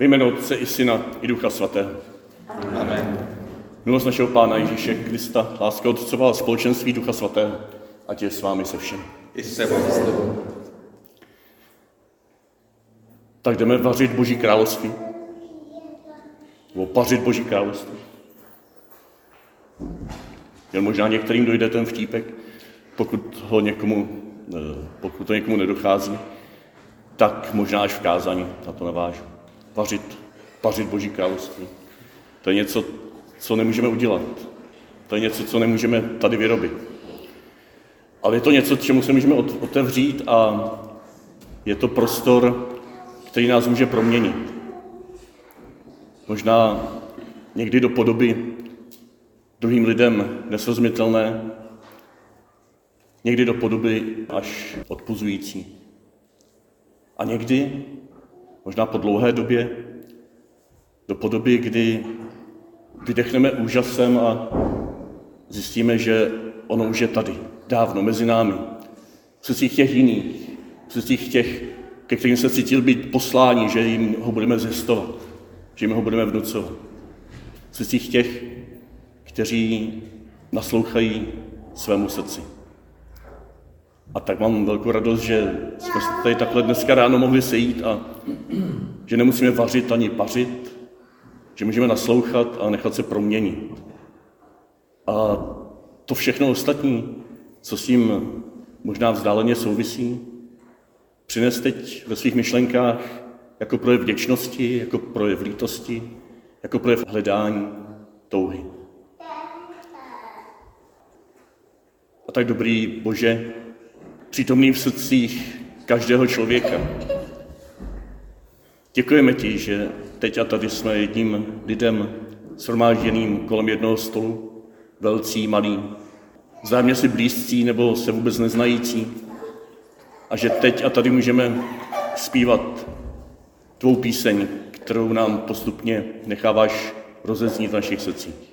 Ve jménu Otce i Syna i Ducha Svatého. Amen. Milost našeho Pána Ježíše Krista, láska Otcova a společenství Ducha Svatého, ať je s vámi se všem. I s sebou. s tebou. Tak jdeme vařit Boží království. Nebo pařit Boží království. Jen možná některým dojde ten vtípek, pokud, ho někomu, eh, pokud to někomu nedochází, tak možná až v kázání na to navážu. Vařit, pařit Boží království. To je něco, co nemůžeme udělat. To je něco, co nemůžeme tady vyrobit. Ale je to něco, čemu se můžeme ot- otevřít a je to prostor, který nás může proměnit. Možná někdy do podoby druhým lidem nesrozumitelné, někdy do podoby až odpuzující. A někdy, možná po dlouhé době, do podoby, kdy vydechneme úžasem a zjistíme, že ono už je tady, dávno, mezi námi. Srdcích těch jiných, srdcích těch, ke kterým se cítil být poslání, že jim ho budeme zjistovat, že jim ho budeme vnucovat. Srdcích těch, kteří naslouchají svému srdci. A tak mám velkou radost, že jsme se tady takhle dneska ráno mohli sejít a že nemusíme vařit ani pařit, že můžeme naslouchat a nechat se proměnit. A to všechno ostatní, co s tím možná vzdáleně souvisí, přines teď ve svých myšlenkách jako projev vděčnosti, jako projev lítosti, jako projev hledání touhy. A tak dobrý Bože, přítomný v srdcích každého člověka. Děkujeme ti, že teď a tady jsme jedním lidem shromážděným kolem jednoho stolu, velcí, malí, vzájemně si blízcí nebo se vůbec neznající. A že teď a tady můžeme zpívat tvou píseň, kterou nám postupně necháváš rozeznít v našich srdcích.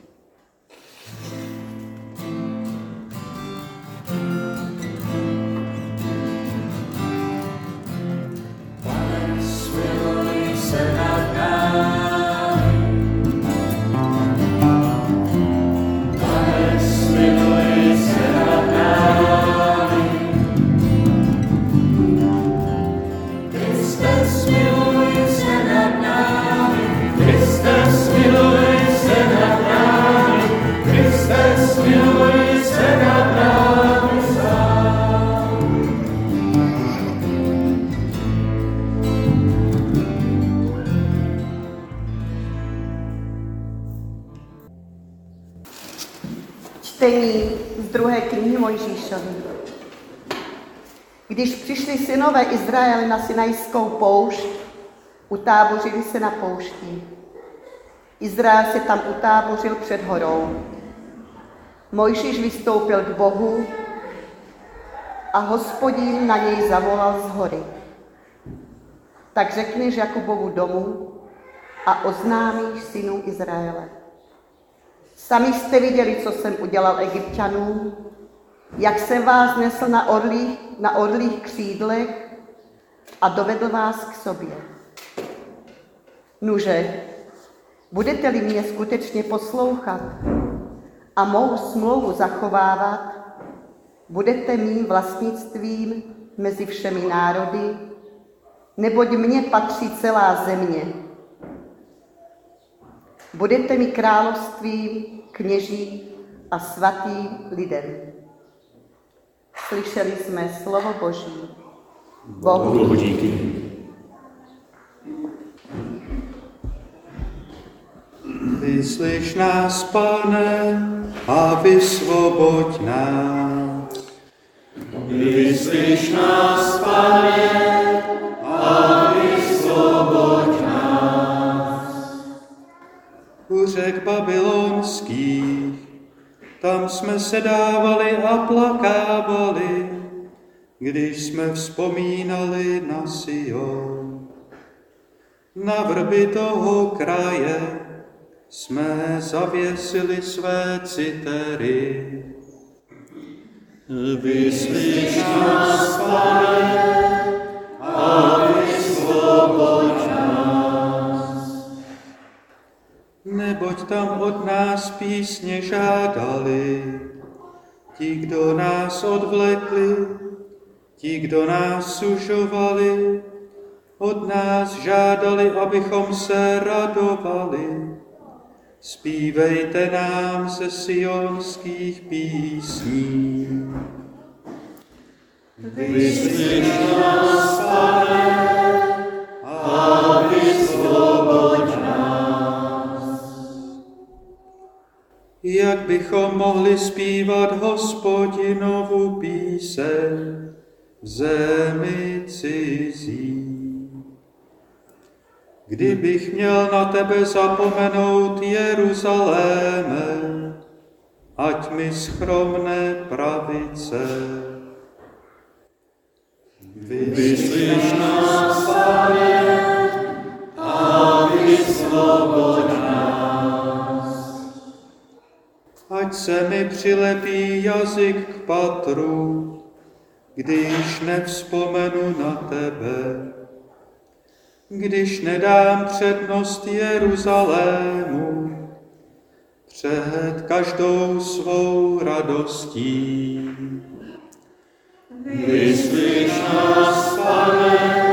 Když přišli synové Izraele na Sinajskou poušť, utábořili se na poušti. Izrael se tam utábořil před horou. Mojžíš vystoupil k Bohu a hospodin na něj zavolal z hory. Tak řekneš Jakubovu domu a oznámíš synům Izraele. Sami jste viděli, co jsem udělal egyptianům, jak jsem vás nesl na orlích, na orlých křídlech a dovedl vás k sobě. Nuže, budete-li mě skutečně poslouchat a mou smlouvu zachovávat, budete mým vlastnictvím mezi všemi národy, neboť mně patří celá země. Budete mi královstvím, kněží a svatým lidem. Slyšeli jsme slovo Boží. Bohu Bohu díky. Vyslyš nás, pane, a vysvoboď nás. Vyslyš nás, Pane, a vysvoboď nás. U řek tam jsme se dávali a plakávali, když jsme vzpomínali na Sion. Na vrby toho kraje jsme zavěsili své citery. Vyslyš nás, Pane, a vysvoboď Neboť tam od nás písně žádali, ti, kdo nás odvlekli, ti, kdo nás sužovali, od nás žádali, abychom se radovali. Spívejte nám ze sionských písní. Vyslyš nás, Pane, a vysvoboď Jak bychom mohli zpívat hospodinovu píseň v zemi cizí? Kdybych měl na tebe zapomenout Jeruzaléme, ať mi schromné pravice. Vyslyš nás, Pane, a vysvoboď se mi přilepí jazyk k patru, když nevzpomenu na tebe. Když nedám přednost Jeruzalému před každou svou radostí. Vyslyš nás, Pane,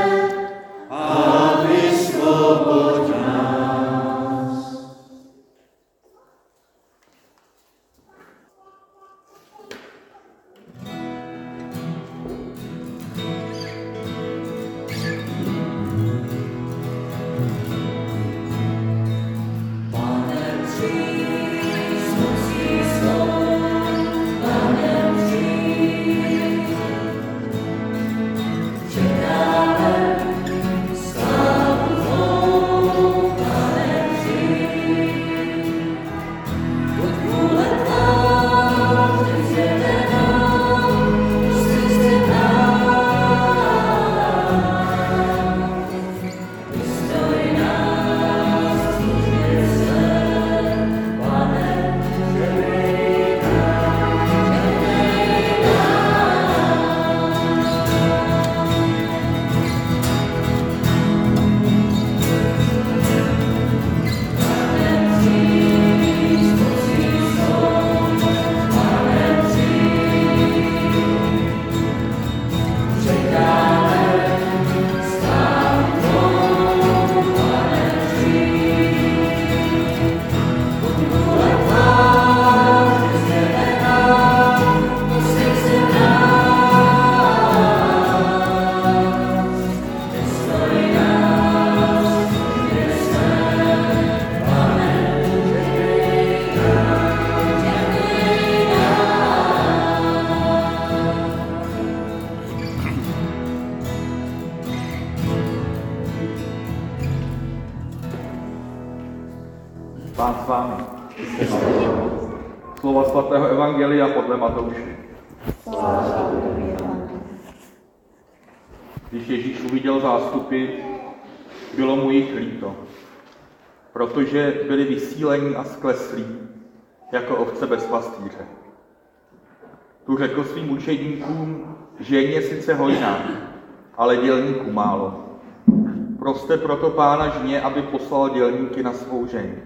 Evangelia podle Matouše. Když Ježíš uviděl zástupy, bylo mu jich líto, protože byli vysílení a skleslí, jako ovce bez pastýře. Tu řekl svým učedníkům, že je sice hojná, ale dělníků málo. Proste proto pána žně, aby poslal dělníky na svou žení.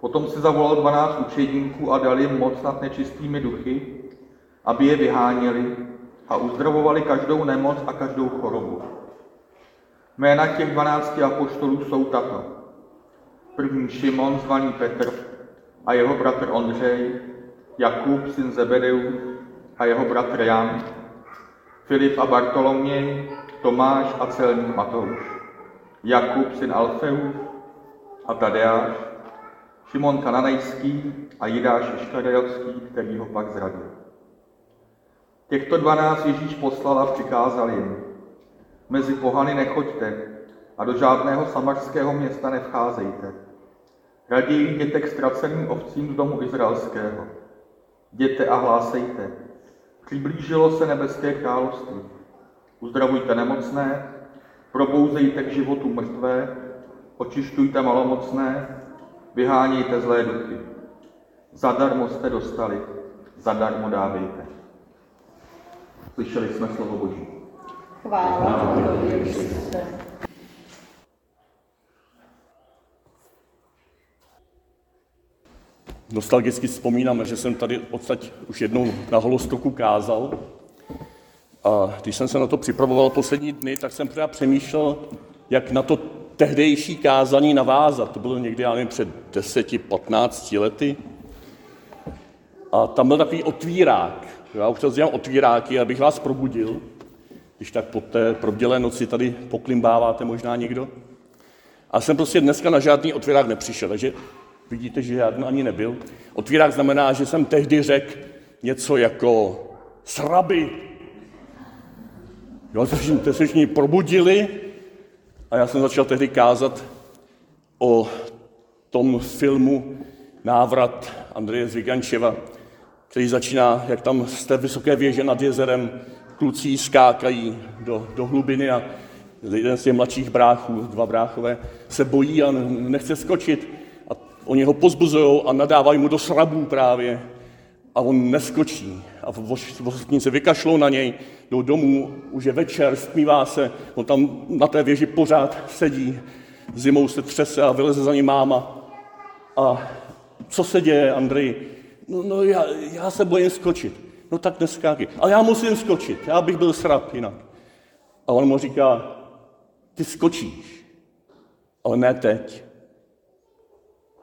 Potom si zavolal dvanáct učedníků a dal jim moc nad nečistými duchy, aby je vyháněli a uzdravovali každou nemoc a každou chorobu. Jména těch dvanácti apoštolů jsou tato. První Šimon, zvaný Petr, a jeho bratr Ondřej, Jakub, syn Zebedeu, a jeho bratr Jan, Filip a Bartoloměj, Tomáš a celník Matouš, Jakub, syn Alfeův, a Tadeáš, Šimon Kananejský a Jidáš Iškariotský, který ho pak zradil. Těchto dvanáct Ježíš poslal a přikázal jim. Mezi pohany nechoďte a do žádného samarského města nevcházejte. Raději jděte k ztraceným ovcím z domu izraelského. Jděte a hlásejte. Přiblížilo se nebeské království. Uzdravujte nemocné, Probouzejte k životu mrtvé, očišťujte malomocné, vyhánějte zlé duchy. Zadarmo jste dostali, zadarmo dávejte. Slyšeli jsme slovo Boží. Chvála Tobě, Kriste. Nostalgicky vzpomínám, že jsem tady odsaď už jednou na holostoku kázal. A když jsem se na to připravoval poslední dny, tak jsem právě přemýšlel, jak na to tehdejší kázání navázat. To bylo někdy, já nevím, před 10-15 lety. A tam byl takový otvírák. Já občas dělám otvíráky, abych vás probudil, když tak po té probdělé noci tady poklimbáváte možná někdo. A jsem prostě dneska na žádný otvírák nepřišel, takže vidíte, že žádný ani nebyl. Otvírák znamená, že jsem tehdy řekl něco jako sraby. Jo, to se všichni probudili a já jsem začal tehdy kázat o tom filmu Návrat Andreje Zvigančeva, který začíná, jak tam z té vysoké věže nad jezerem kluci skákají do, do hlubiny a jeden z těch mladších bráchů, dva bráchové, se bojí a nechce skočit. A oni ho pozbuzují a nadávají mu do srabů právě. A on neskočí. A ostatní se vykašlou na něj, jdou domů, už je večer, stmívá se, on tam na té věži pořád sedí, zimou se třese a vyleze za ním máma. A co se děje, Andrej? No, no já, já se bojím skočit. No tak neskákej. Ale já musím skočit, já bych byl srab jinak. A on mu říká, ty skočíš, ale ne teď.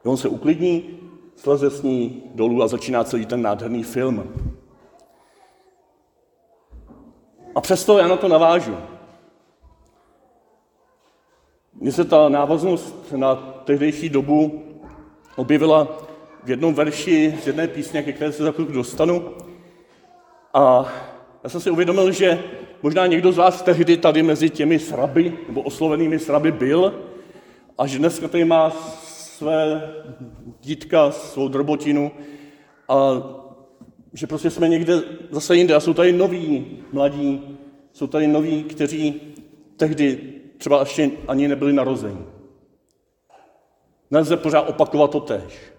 On se uklidní, sleze s ní dolů a začíná celý ten nádherný film. A přesto já na to navážu. Mně se ta návaznost na tehdejší dobu objevila v jednom verši z jedné písně, ke které se za chvilku dostanu. A já jsem si uvědomil, že možná někdo z vás tehdy tady mezi těmi sraby, nebo oslovenými sraby byl, a že dneska tady má své dítka, svou drobotinu a že prostě jsme někde zase jinde a jsou tady noví mladí, jsou tady noví, kteří tehdy třeba ještě ani nebyli narozeni. Nelze pořád opakovat to tež.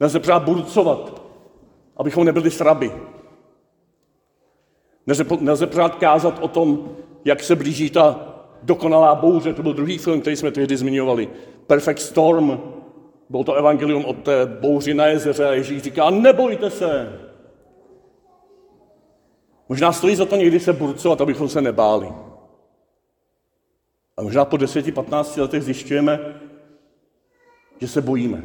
Nelze pořád burcovat, abychom nebyli sraby. Nelze, nelze pořád kázat o tom, jak se blíží ta dokonalá bouře. To byl druhý film, který jsme tehdy zmiňovali. Perfect Storm. Bylo to evangelium o té bouři na jezeře a Ježíš říká, nebojte se. Možná stojí za to někdy se burcovat, abychom se nebáli. A možná po 10-15 letech zjišťujeme, že se bojíme.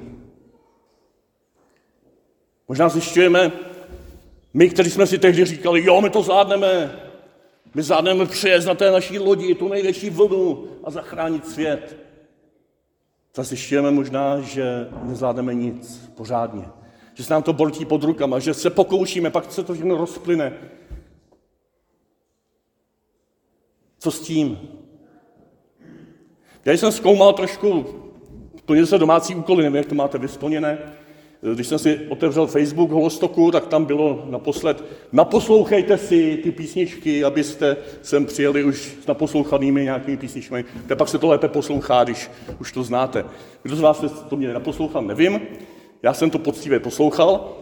Možná zjišťujeme, my, kteří jsme si tehdy říkali, jo, my to zvládneme, my zvládneme přejezd na té naší lodi, tu největší vlnu a zachránit svět. Zjišťujeme možná, že nezvládneme nic pořádně. Že se nám to bortí pod rukama, že se pokoušíme, pak se to všechno rozplyne. Co s tím? Já jsem zkoumal trošku, plnil se domácí úkoly, nevím, jak to máte vysplněné, když jsem si otevřel Facebook Holostoku, tak tam bylo naposled, naposlouchejte si ty písničky, abyste sem přijeli už s naposlouchanými nějakými písničkami. Tak pak se to lépe poslouchá, když už to znáte. Kdo z vás to mě naposlouchal, nevím. Já jsem to poctivě poslouchal,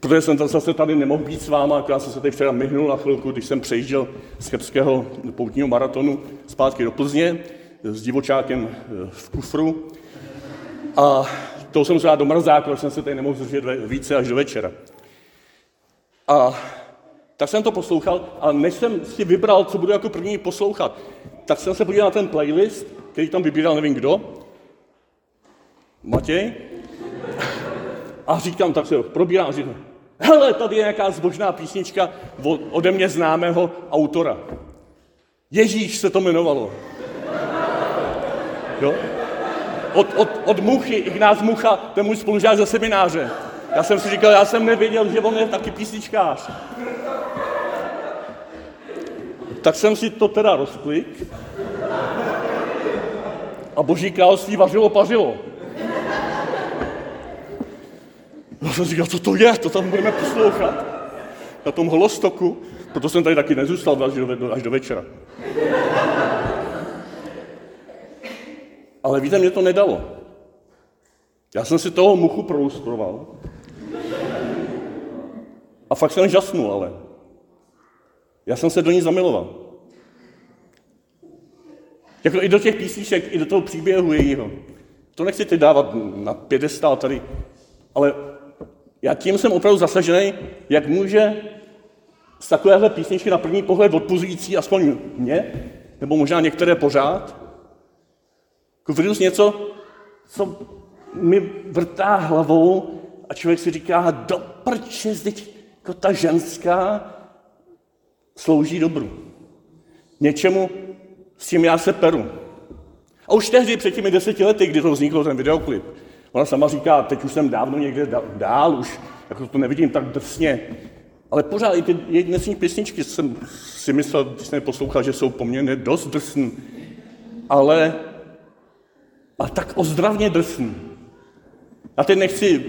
protože jsem zase tady nemohl být s váma, já jsem se tady včera myhnul na chvilku, když jsem přejížděl z Chebského poutního maratonu zpátky do Plzně s divočákem v kufru. A to jsem se dát do mrzáku, protože jsem se tady nemohl zdržet více až do večera. A tak jsem to poslouchal a než jsem si vybral, co budu jako první poslouchat, tak jsem se podíval na ten playlist, který tam vybíral nevím kdo, Matěj, a říkám, tak se probírám a říkám, hele, tady je nějaká zbožná písnička ode mě známého autora. Ježíš se to jmenovalo. Jo? Od, od, od Muchy, Ignác Mucha, to je můj spolužák ze semináře. Já jsem si říkal, já jsem nevěděl, že on je taky písničkář. Tak jsem si to teda rozklik a boží království vařilo, pařilo. Já jsem říkal, co to je, to tam budeme poslouchat na tom holostoku. Proto jsem tady taky nezůstal až do, až do večera. Ale víte, mě to nedalo. Já jsem si toho muchu prolustroval. A fakt jsem žasnul, ale. Já jsem se do ní zamiloval. Jako i do těch písniček, i do toho příběhu jejího. To nechci teď dávat na pědestál tady, ale já tím jsem opravdu zasažený, jak může z takovéhle písničky na první pohled odpuzující, aspoň mě, nebo možná některé pořád, vyrůst něco, co mi vrtá hlavou a člověk si říká, do prče, teď jako ta ženská slouží dobru. Něčemu, s čím já se peru. A už tehdy, před těmi deseti lety, kdy to vzniklo ten videoklip, ona sama říká, teď už jsem dávno někde dál, už jako to nevidím tak drsně. Ale pořád i ty její dnesní písničky jsem si myslel, když jsem poslouchal, že jsou poměrně dost drsný. Ale, a tak ozdravně drsný. Já teď nechci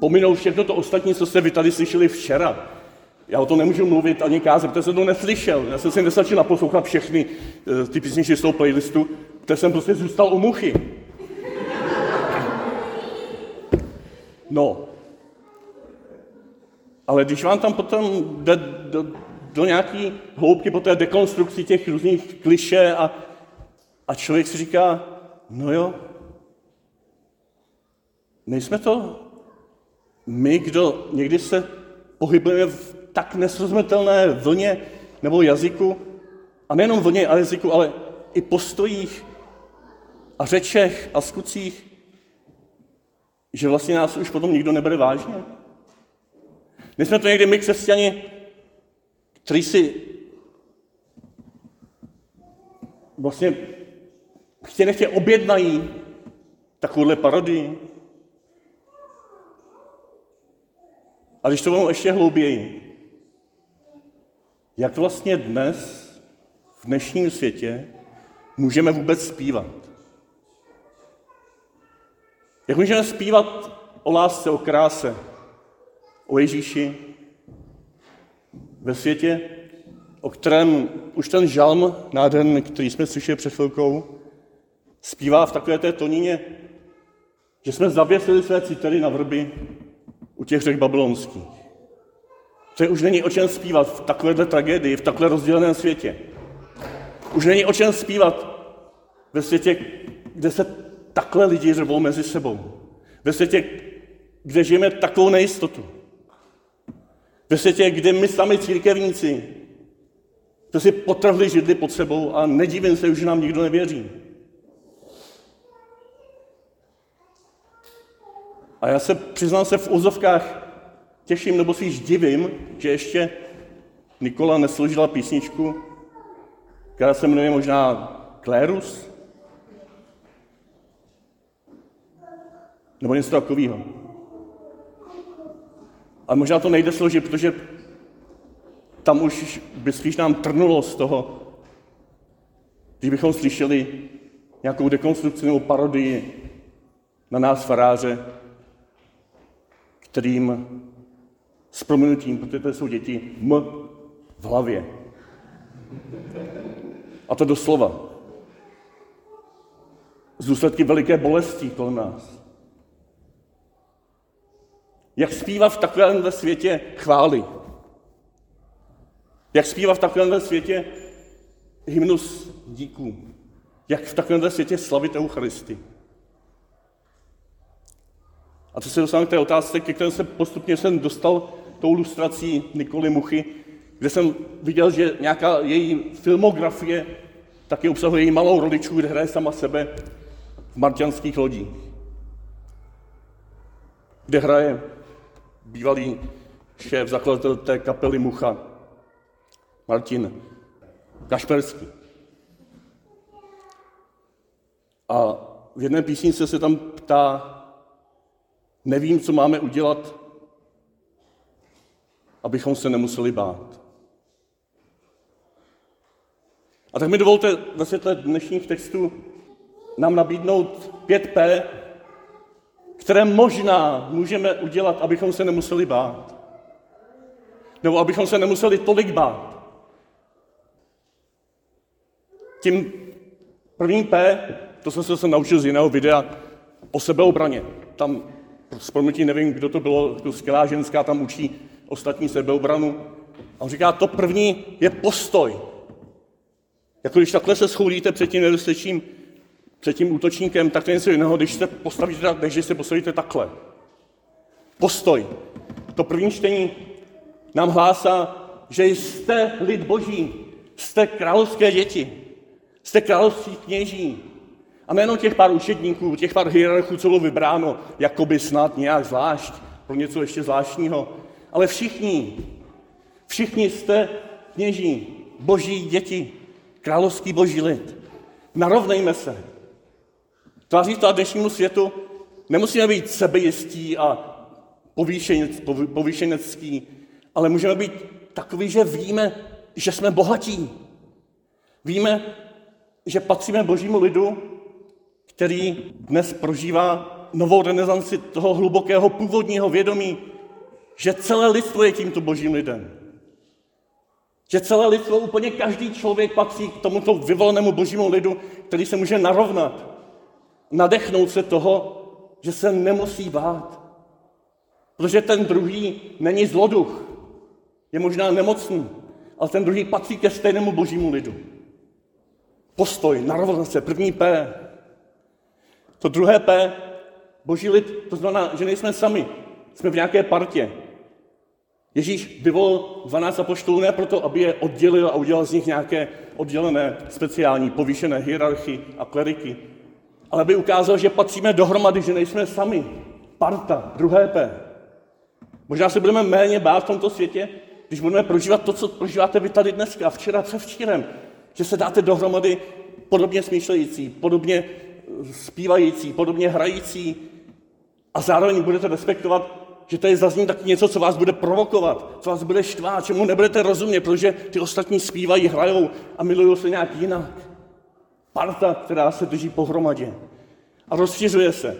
pominout všechno to ostatní, co jste vy tady slyšeli včera. Já o to nemůžu mluvit ani kázat, protože jsem to neslyšel. Já jsem si nestačil naposlouchat všechny eh, ty písničky z toho playlistu, protože jsem prostě zůstal u muchy. No. Ale když vám tam potom jde do, do nějaký hloubky po té dekonstrukci těch různých kliše a, a člověk si říká, no jo, nejsme to my, kdo někdy se pohybujeme v tak nesrozumitelné vlně nebo jazyku, a nejenom vlně a jazyku, ale i postojích a řečech a skutcích, že vlastně nás už potom nikdo nebere vážně. Nejsme to někdy my křesťani, kteří si vlastně chtě nechtě objednají takovouhle parodii. A když to bylo ještě hlouběji, jak vlastně dnes, v dnešním světě, můžeme vůbec zpívat? Jak můžeme zpívat o lásce, o kráse, o Ježíši ve světě, o kterém už ten žalm nádherný, který jsme slyšeli před chvilkou, zpívá v takové té tonině, že jsme zavěsili své citery na vrby u těch řek babylonských. To už není o čem zpívat v takovéhle tragédii, v takhle rozděleném světě. Už není o čem zpívat ve světě, kde se takhle lidi řvou mezi sebou. Ve světě, kde žijeme takovou nejistotu. Ve světě, kde my sami církevníci to si potrhli židli pod sebou a nedívím se, že nám nikdo nevěří. A já se přiznám se v úzovkách těším nebo spíš divím, že ještě Nikola nesložila písničku, která se jmenuje možná Klérus, nebo něco takového. Ale možná to nejde složit, protože tam už by spíš nám trnulo z toho, když bychom slyšeli nějakou dekonstrukci nebo parodii na nás faráře, kterým s proměnutím, protože to jsou děti, m v hlavě. A to doslova. Z důsledky veliké bolesti kolem nás. Jak zpívá v takovémhle světě chvály. Jak zpívá v takovémhle světě hymnus díků. Jak v takovémhle světě slavit Eucharistii. A to se dostávám k té otázce, ke které se postupně jsem dostal tou lustrací Nikoly Muchy, kde jsem viděl, že nějaká její filmografie taky obsahuje její malou rodičku, kde hraje sama sebe v marťanských lodích. Kde hraje bývalý šéf, zakladatel té kapely Mucha, Martin Kašperský. A v jedné písnice se tam ptá, Nevím, co máme udělat, abychom se nemuseli bát. A tak mi dovolte ve světle dnešních textů nám nabídnout 5P, které možná můžeme udělat, abychom se nemuseli bát. Nebo abychom se nemuseli tolik bát. Tím prvním P, to jsem se naučil z jiného videa, o sebeobraně. Tam promětí nevím, kdo to bylo, to skvělá ženská tam učí ostatní sebeobranu. A on říká, to první je postoj. Jako když takhle se schoulíte před tím nedostečím, před tím útočníkem, tak to je něco jiného, když se postavíte, než když se postavíte takhle. Postoj. To první čtení nám hlásá, že jste lid boží, jste královské děti, jste království kněží. A nejenom těch pár učedníků, těch pár hierarchů, co bylo vybráno, jako by snad nějak zvlášť, pro něco ještě zvláštního, ale všichni, všichni jste kněží, boží děti, královský boží lid. Narovnejme se. Tváří to dnešnímu světu nemusíme být sebejistí a povýšenecký, ale můžeme být takový, že víme, že jsme bohatí. Víme, že patříme božímu lidu, který dnes prožívá novou renesanci toho hlubokého původního vědomí, že celé lidstvo je tímto božím lidem. Že celé lidstvo, úplně každý člověk patří k tomuto vyvolenému božímu lidu, který se může narovnat, nadechnout se toho, že se nemusí bát. Protože ten druhý není zloduch, je možná nemocný, ale ten druhý patří ke stejnému božímu lidu. Postoj, narovnat se, první P. To druhé P, boží lid, to znamená, že nejsme sami, jsme v nějaké partě. Ježíš vyvolil 12 apoštolů ne proto, aby je oddělil a udělal z nich nějaké oddělené, speciální, povýšené hierarchy a kleriky, ale aby ukázal, že patříme dohromady, že nejsme sami. Parta, druhé P. Možná se budeme méně bát v tomto světě, když budeme prožívat to, co prožíváte vy tady dneska, včera, převčírem, že se dáte dohromady podobně smýšlející, podobně zpívající, podobně hrající a zároveň budete respektovat že tady zazní taky něco, co vás bude provokovat, co vás bude štvát, čemu nebudete rozumět, protože ty ostatní zpívají, hrajou a milují se nějak jinak. Parta, která se drží pohromadě a rozšiřuje se.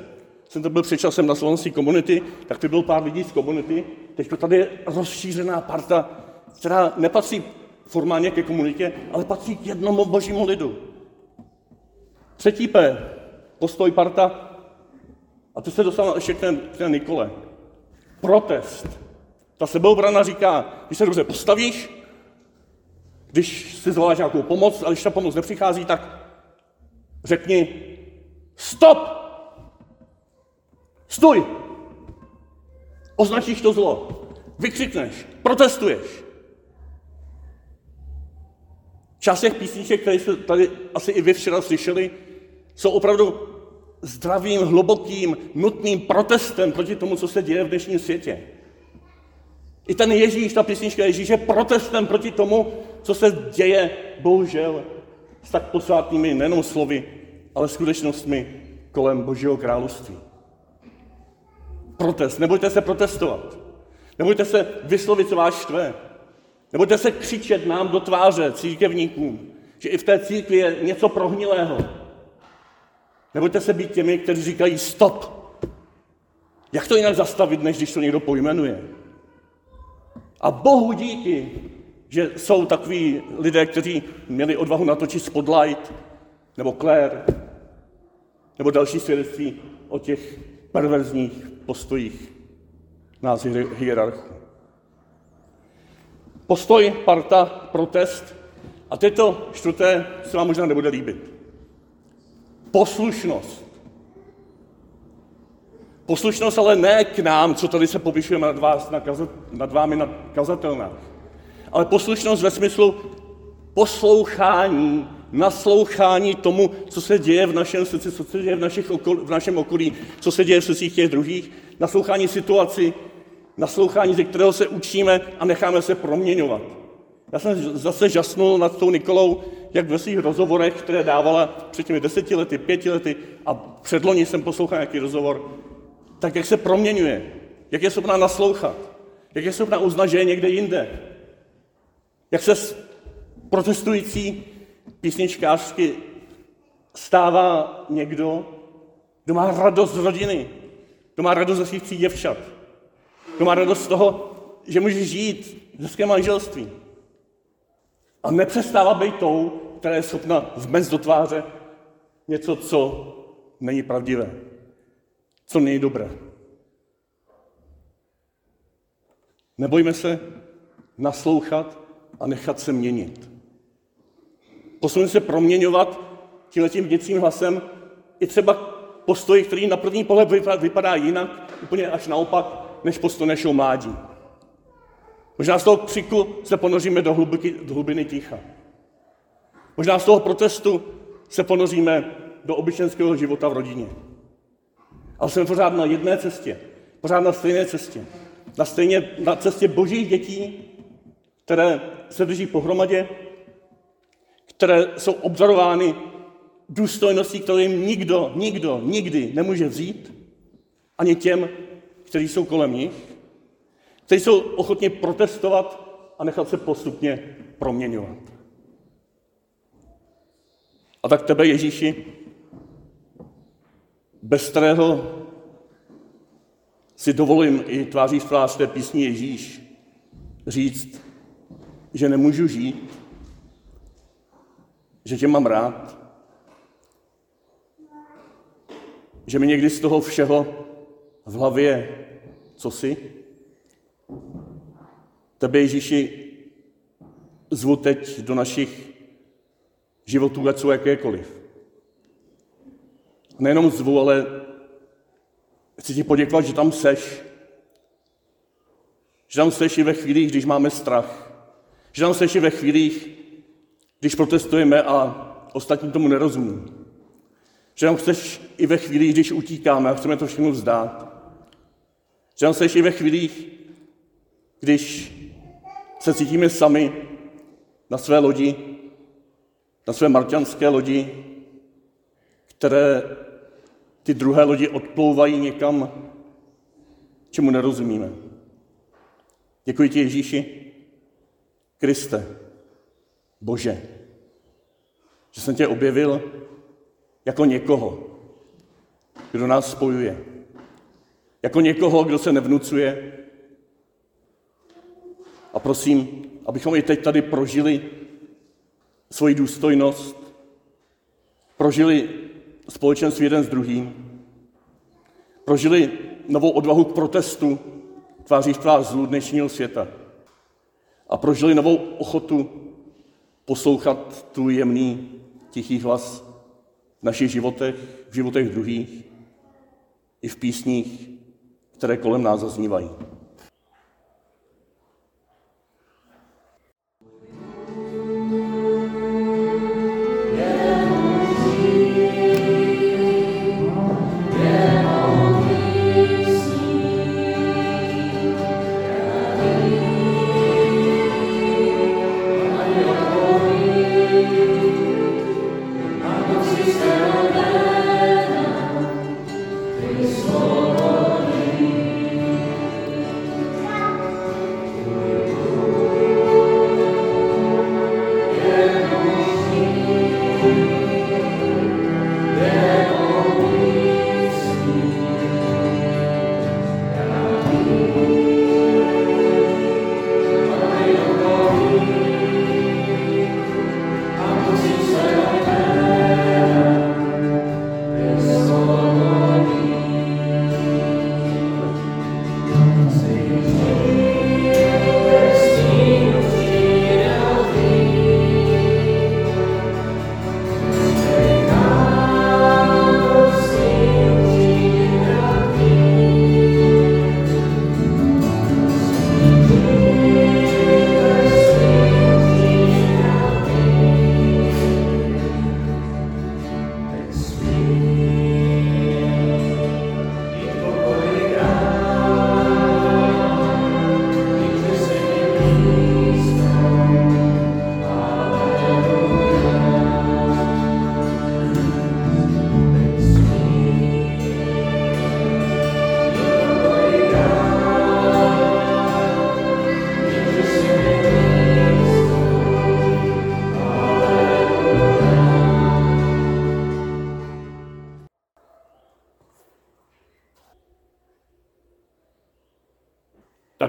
Jsem to byl před časem na slovenské komunity, tak to byl pár lidí z komunity. Teď tady je rozšířená parta, která nepatří formálně ke komunitě, ale patří k jednomu božímu lidu. Třetí P, postoj parta, a to se dostává ještě k té, k té Nikole protest. Ta sebeobrana říká, když se dobře postavíš, když si zvoláš nějakou pomoc, a když ta pomoc nepřichází, tak řekni stop! Stůj! Označíš to zlo, vykřikneš, protestuješ. Část těch písniček, které jste tady asi i vy včera slyšeli, jsou opravdu zdravým, hlubokým, nutným protestem proti tomu, co se děje v dnešním světě. I ten Ježíš, ta písnička Ježíš je protestem proti tomu, co se děje, bohužel, s tak posvátnými nejenom slovy, ale skutečnostmi kolem Božího království. Protest. Nebojte se protestovat. Nebojte se vyslovit, co vás štve. Nebojte se křičet nám do tváře církevníkům, že i v té církvi je něco prohnilého, Nebojte se být těmi, kteří říkají stop. Jak to jinak zastavit, než když to někdo pojmenuje? A Bohu díky, že jsou takový lidé, kteří měli odvahu natočit Spotlight, nebo Claire, nebo další svědectví o těch perverzních postojích nás hierarchů. Postoj, parta, protest. A teď to čtvrté se vám možná nebude líbit. Poslušnost. Poslušnost ale ne k nám, co tady se povyšujeme nad, vás, na kazat, nad vámi na kazatelnách, ale poslušnost ve smyslu poslouchání, naslouchání tomu, co se děje v našem srdci, co se děje v, našich okol, v našem okolí, co se děje v srdcích těch druhých, naslouchání situaci, naslouchání, ze kterého se učíme a necháme se proměňovat. Já jsem zase žasnul nad tou Nikolou, jak ve svých rozhovorech, které dávala před těmi deseti lety, pěti lety a předloni jsem poslouchal nějaký rozhovor, tak jak se proměňuje, jak je schopná naslouchat, jak je schopná uznat, že je někde jinde. Jak se protestující písničkářsky stává někdo, kdo má radost z rodiny, kdo má radost ze svých tří děvčat, kdo má radost z toho, že může žít hezké manželství. A nepřestává být tou, která je schopna vmést do tváře něco, co není pravdivé, co není dobré. Nebojme se naslouchat a nechat se měnit. Posuneme se proměňovat tímhletím dětským hlasem i třeba postoj, který na první pohled vypadá jinak, úplně až naopak, než postoj našeho mládí. Možná z toho křiku se ponoříme do, hlubiky, do hlubiny ticha. Možná z toho protestu se ponoříme do obyčejného života v rodině. Ale jsme pořád na jedné cestě, pořád na stejné cestě. Na, stejně, na cestě božích dětí, které se drží pohromadě, které jsou obdarovány důstojností, kterou jim nikdo, nikdo, nikdy nemůže vzít, ani těm, kteří jsou kolem nich, kteří jsou ochotně protestovat a nechat se postupně proměňovat. A tak tebe, Ježíši, bez kterého si dovolím i tváří v tvář té písni Ježíš říct, že nemůžu žít, že tě mám rád, že mi někdy z toho všeho v hlavě co si. Tebe, Ježíši, zvu teď do našich životů, ať jsou jakékoliv. Nejenom zvu, ale chci ti poděkovat, že tam seš. Že tam seš i ve chvílích, když máme strach. Že tam seš i ve chvílích, když protestujeme a ostatní tomu nerozumí. Že tam chceš i ve chvílích, když utíkáme a chceme to všechno vzdát. Že tam seš i ve chvílích, když se cítíme sami na své lodi, na své marťanské lodi, které ty druhé lodi odplouvají někam, čemu nerozumíme. Děkuji ti, Ježíši, Kriste, Bože, že jsem tě objevil jako někoho, kdo nás spojuje. Jako někoho, kdo se nevnucuje. A prosím, abychom i teď tady prožili svoji důstojnost, prožili společenství jeden s druhým, prožili novou odvahu k protestu tváří v tvář zlu dnešního světa a prožili novou ochotu poslouchat tu jemný, tichý hlas v našich životech, v životech druhých, i v písních, které kolem nás zaznívají.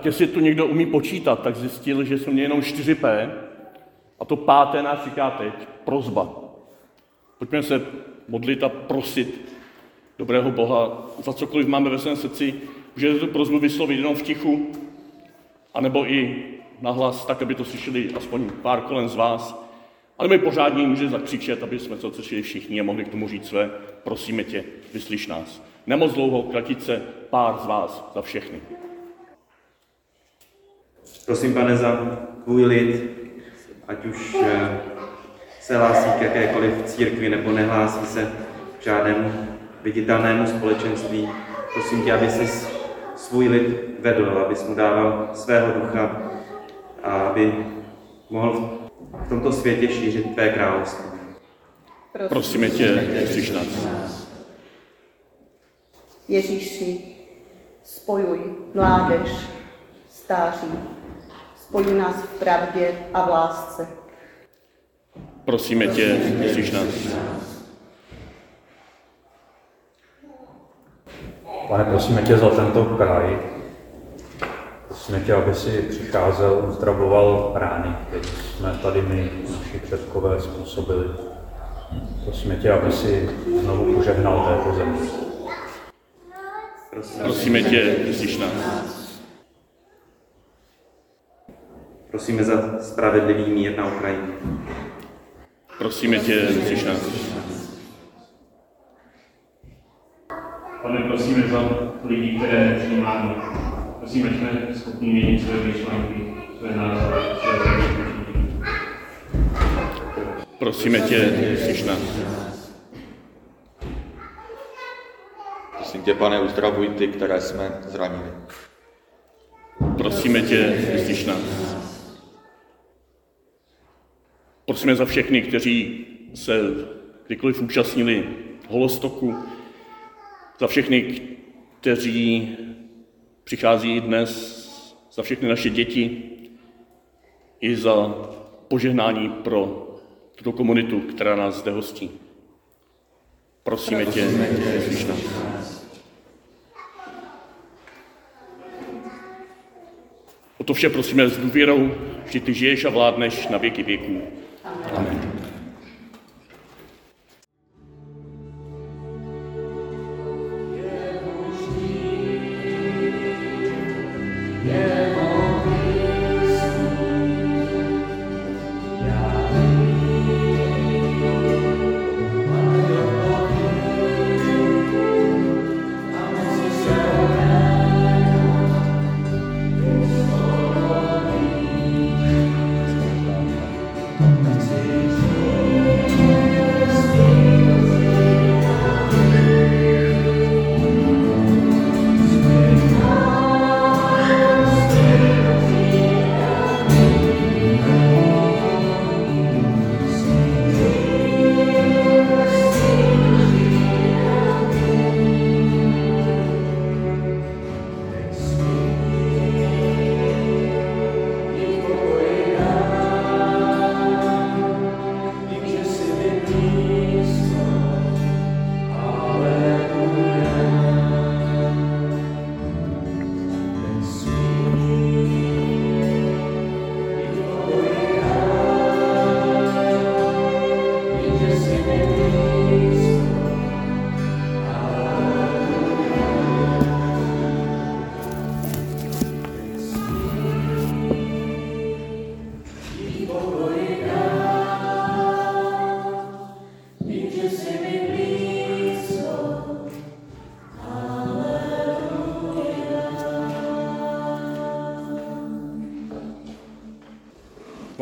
Tak jestli to někdo umí počítat, tak zjistil, že jsme měli jenom 4P a to páté nás říká teď prozba. Pojďme se modlit a prosit dobrého Boha za cokoliv máme ve svém srdci, můžete tu prozbu vyslovit jenom v tichu, anebo i nahlas, tak, aby to slyšeli aspoň pár kolem z vás. Ale my pořádně může zakřičet, aby jsme to slyšeli všichni a mohli k tomu říct své, prosíme tě, vyslyš nás. Nemoc dlouho, kratice, pár z vás, za všechny. Prosím, pane, za tvůj lid, ať už eh, se hlásí k jakékoliv církvi nebo nehlásí se k žádnému viditelnému společenství. Prosím tě, aby jsi svůj lid vedl, abys mu dával svého ducha a aby mohl v tomto světě šířit tvé království. Prosíme tě, vyslyš nás. Ježíši, spojuj mládež, stáří, spojuj nás v pravdě a v lásce. Prosíme tě, vyslyš nás. Pane, prosíme tě za tento kraj. Prosíme tě, aby si přicházel, uzdravoval rány, které jsme tady my, naši předkové, způsobili. Prosíme tě, aby si znovu požehnal této zemi. Prosíme tě, vyslyš nás. Prosíme za spravedlivý mír na Ukrajině. Prosíme tě, nás. Pane, prosíme za lidi, které nepřijímáme. Prosíme, že jsme schopni měnit své myšlenky, své názory, své přesvědčení. Prosíme tě, nás. Prosím tě, pane, uzdravuj ty, které jsme zranili. Prosíme tě, vyslyš nás. Prosíme za všechny, kteří se kdykoliv účastnili holostoku, za všechny, kteří přichází i dnes, za všechny naše děti, i za požehnání pro tuto komunitu, která nás zde hostí. Prosíme tě, vyslyš nás. O to vše prosíme s důvěrou, že ty žiješ a vládneš na věky věků. Amen.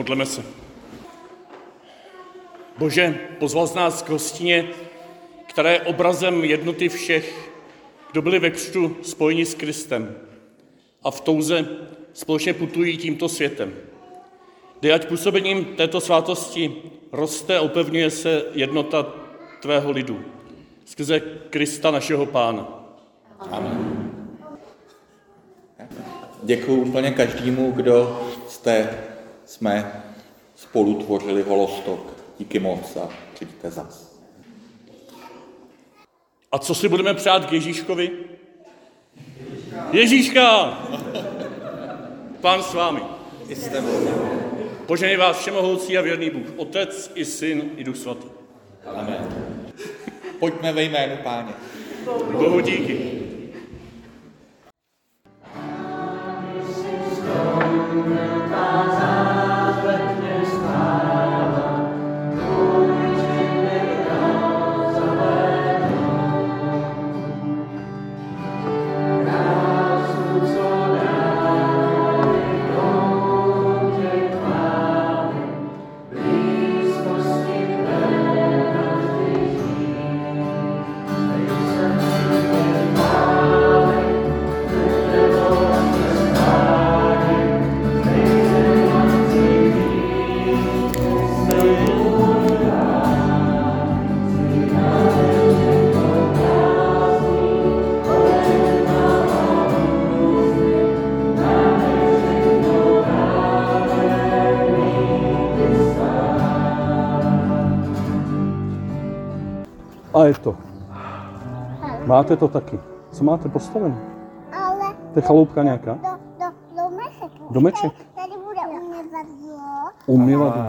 Modleme se. Bože, pozval z nás k hostině, která je obrazem jednoty všech, kdo byli ve křtu spojeni s Kristem a v touze společně putují tímto světem. Dej, ať působením této svátosti roste a upevňuje se jednota tvého lidu. Skrze Krista našeho Pána. Amen. Děkuji úplně každému, kdo jste, jsme spolu tvořili holostok. Díky moc a přijďte zas. A co si budeme přát k Ježíškovi? Ježíška! Pán s vámi. Poženej vás všemohoucí a věrný Bůh, Otec i Syn i Duch Svatý. Pojďme ve jménu páně. Bohu díky. A Máte to taky. Co máte postavené? Ale To je chaloupka nějaká? do, do, domeček. Domeček? Tady bude umyvadlo. Umyvadlo.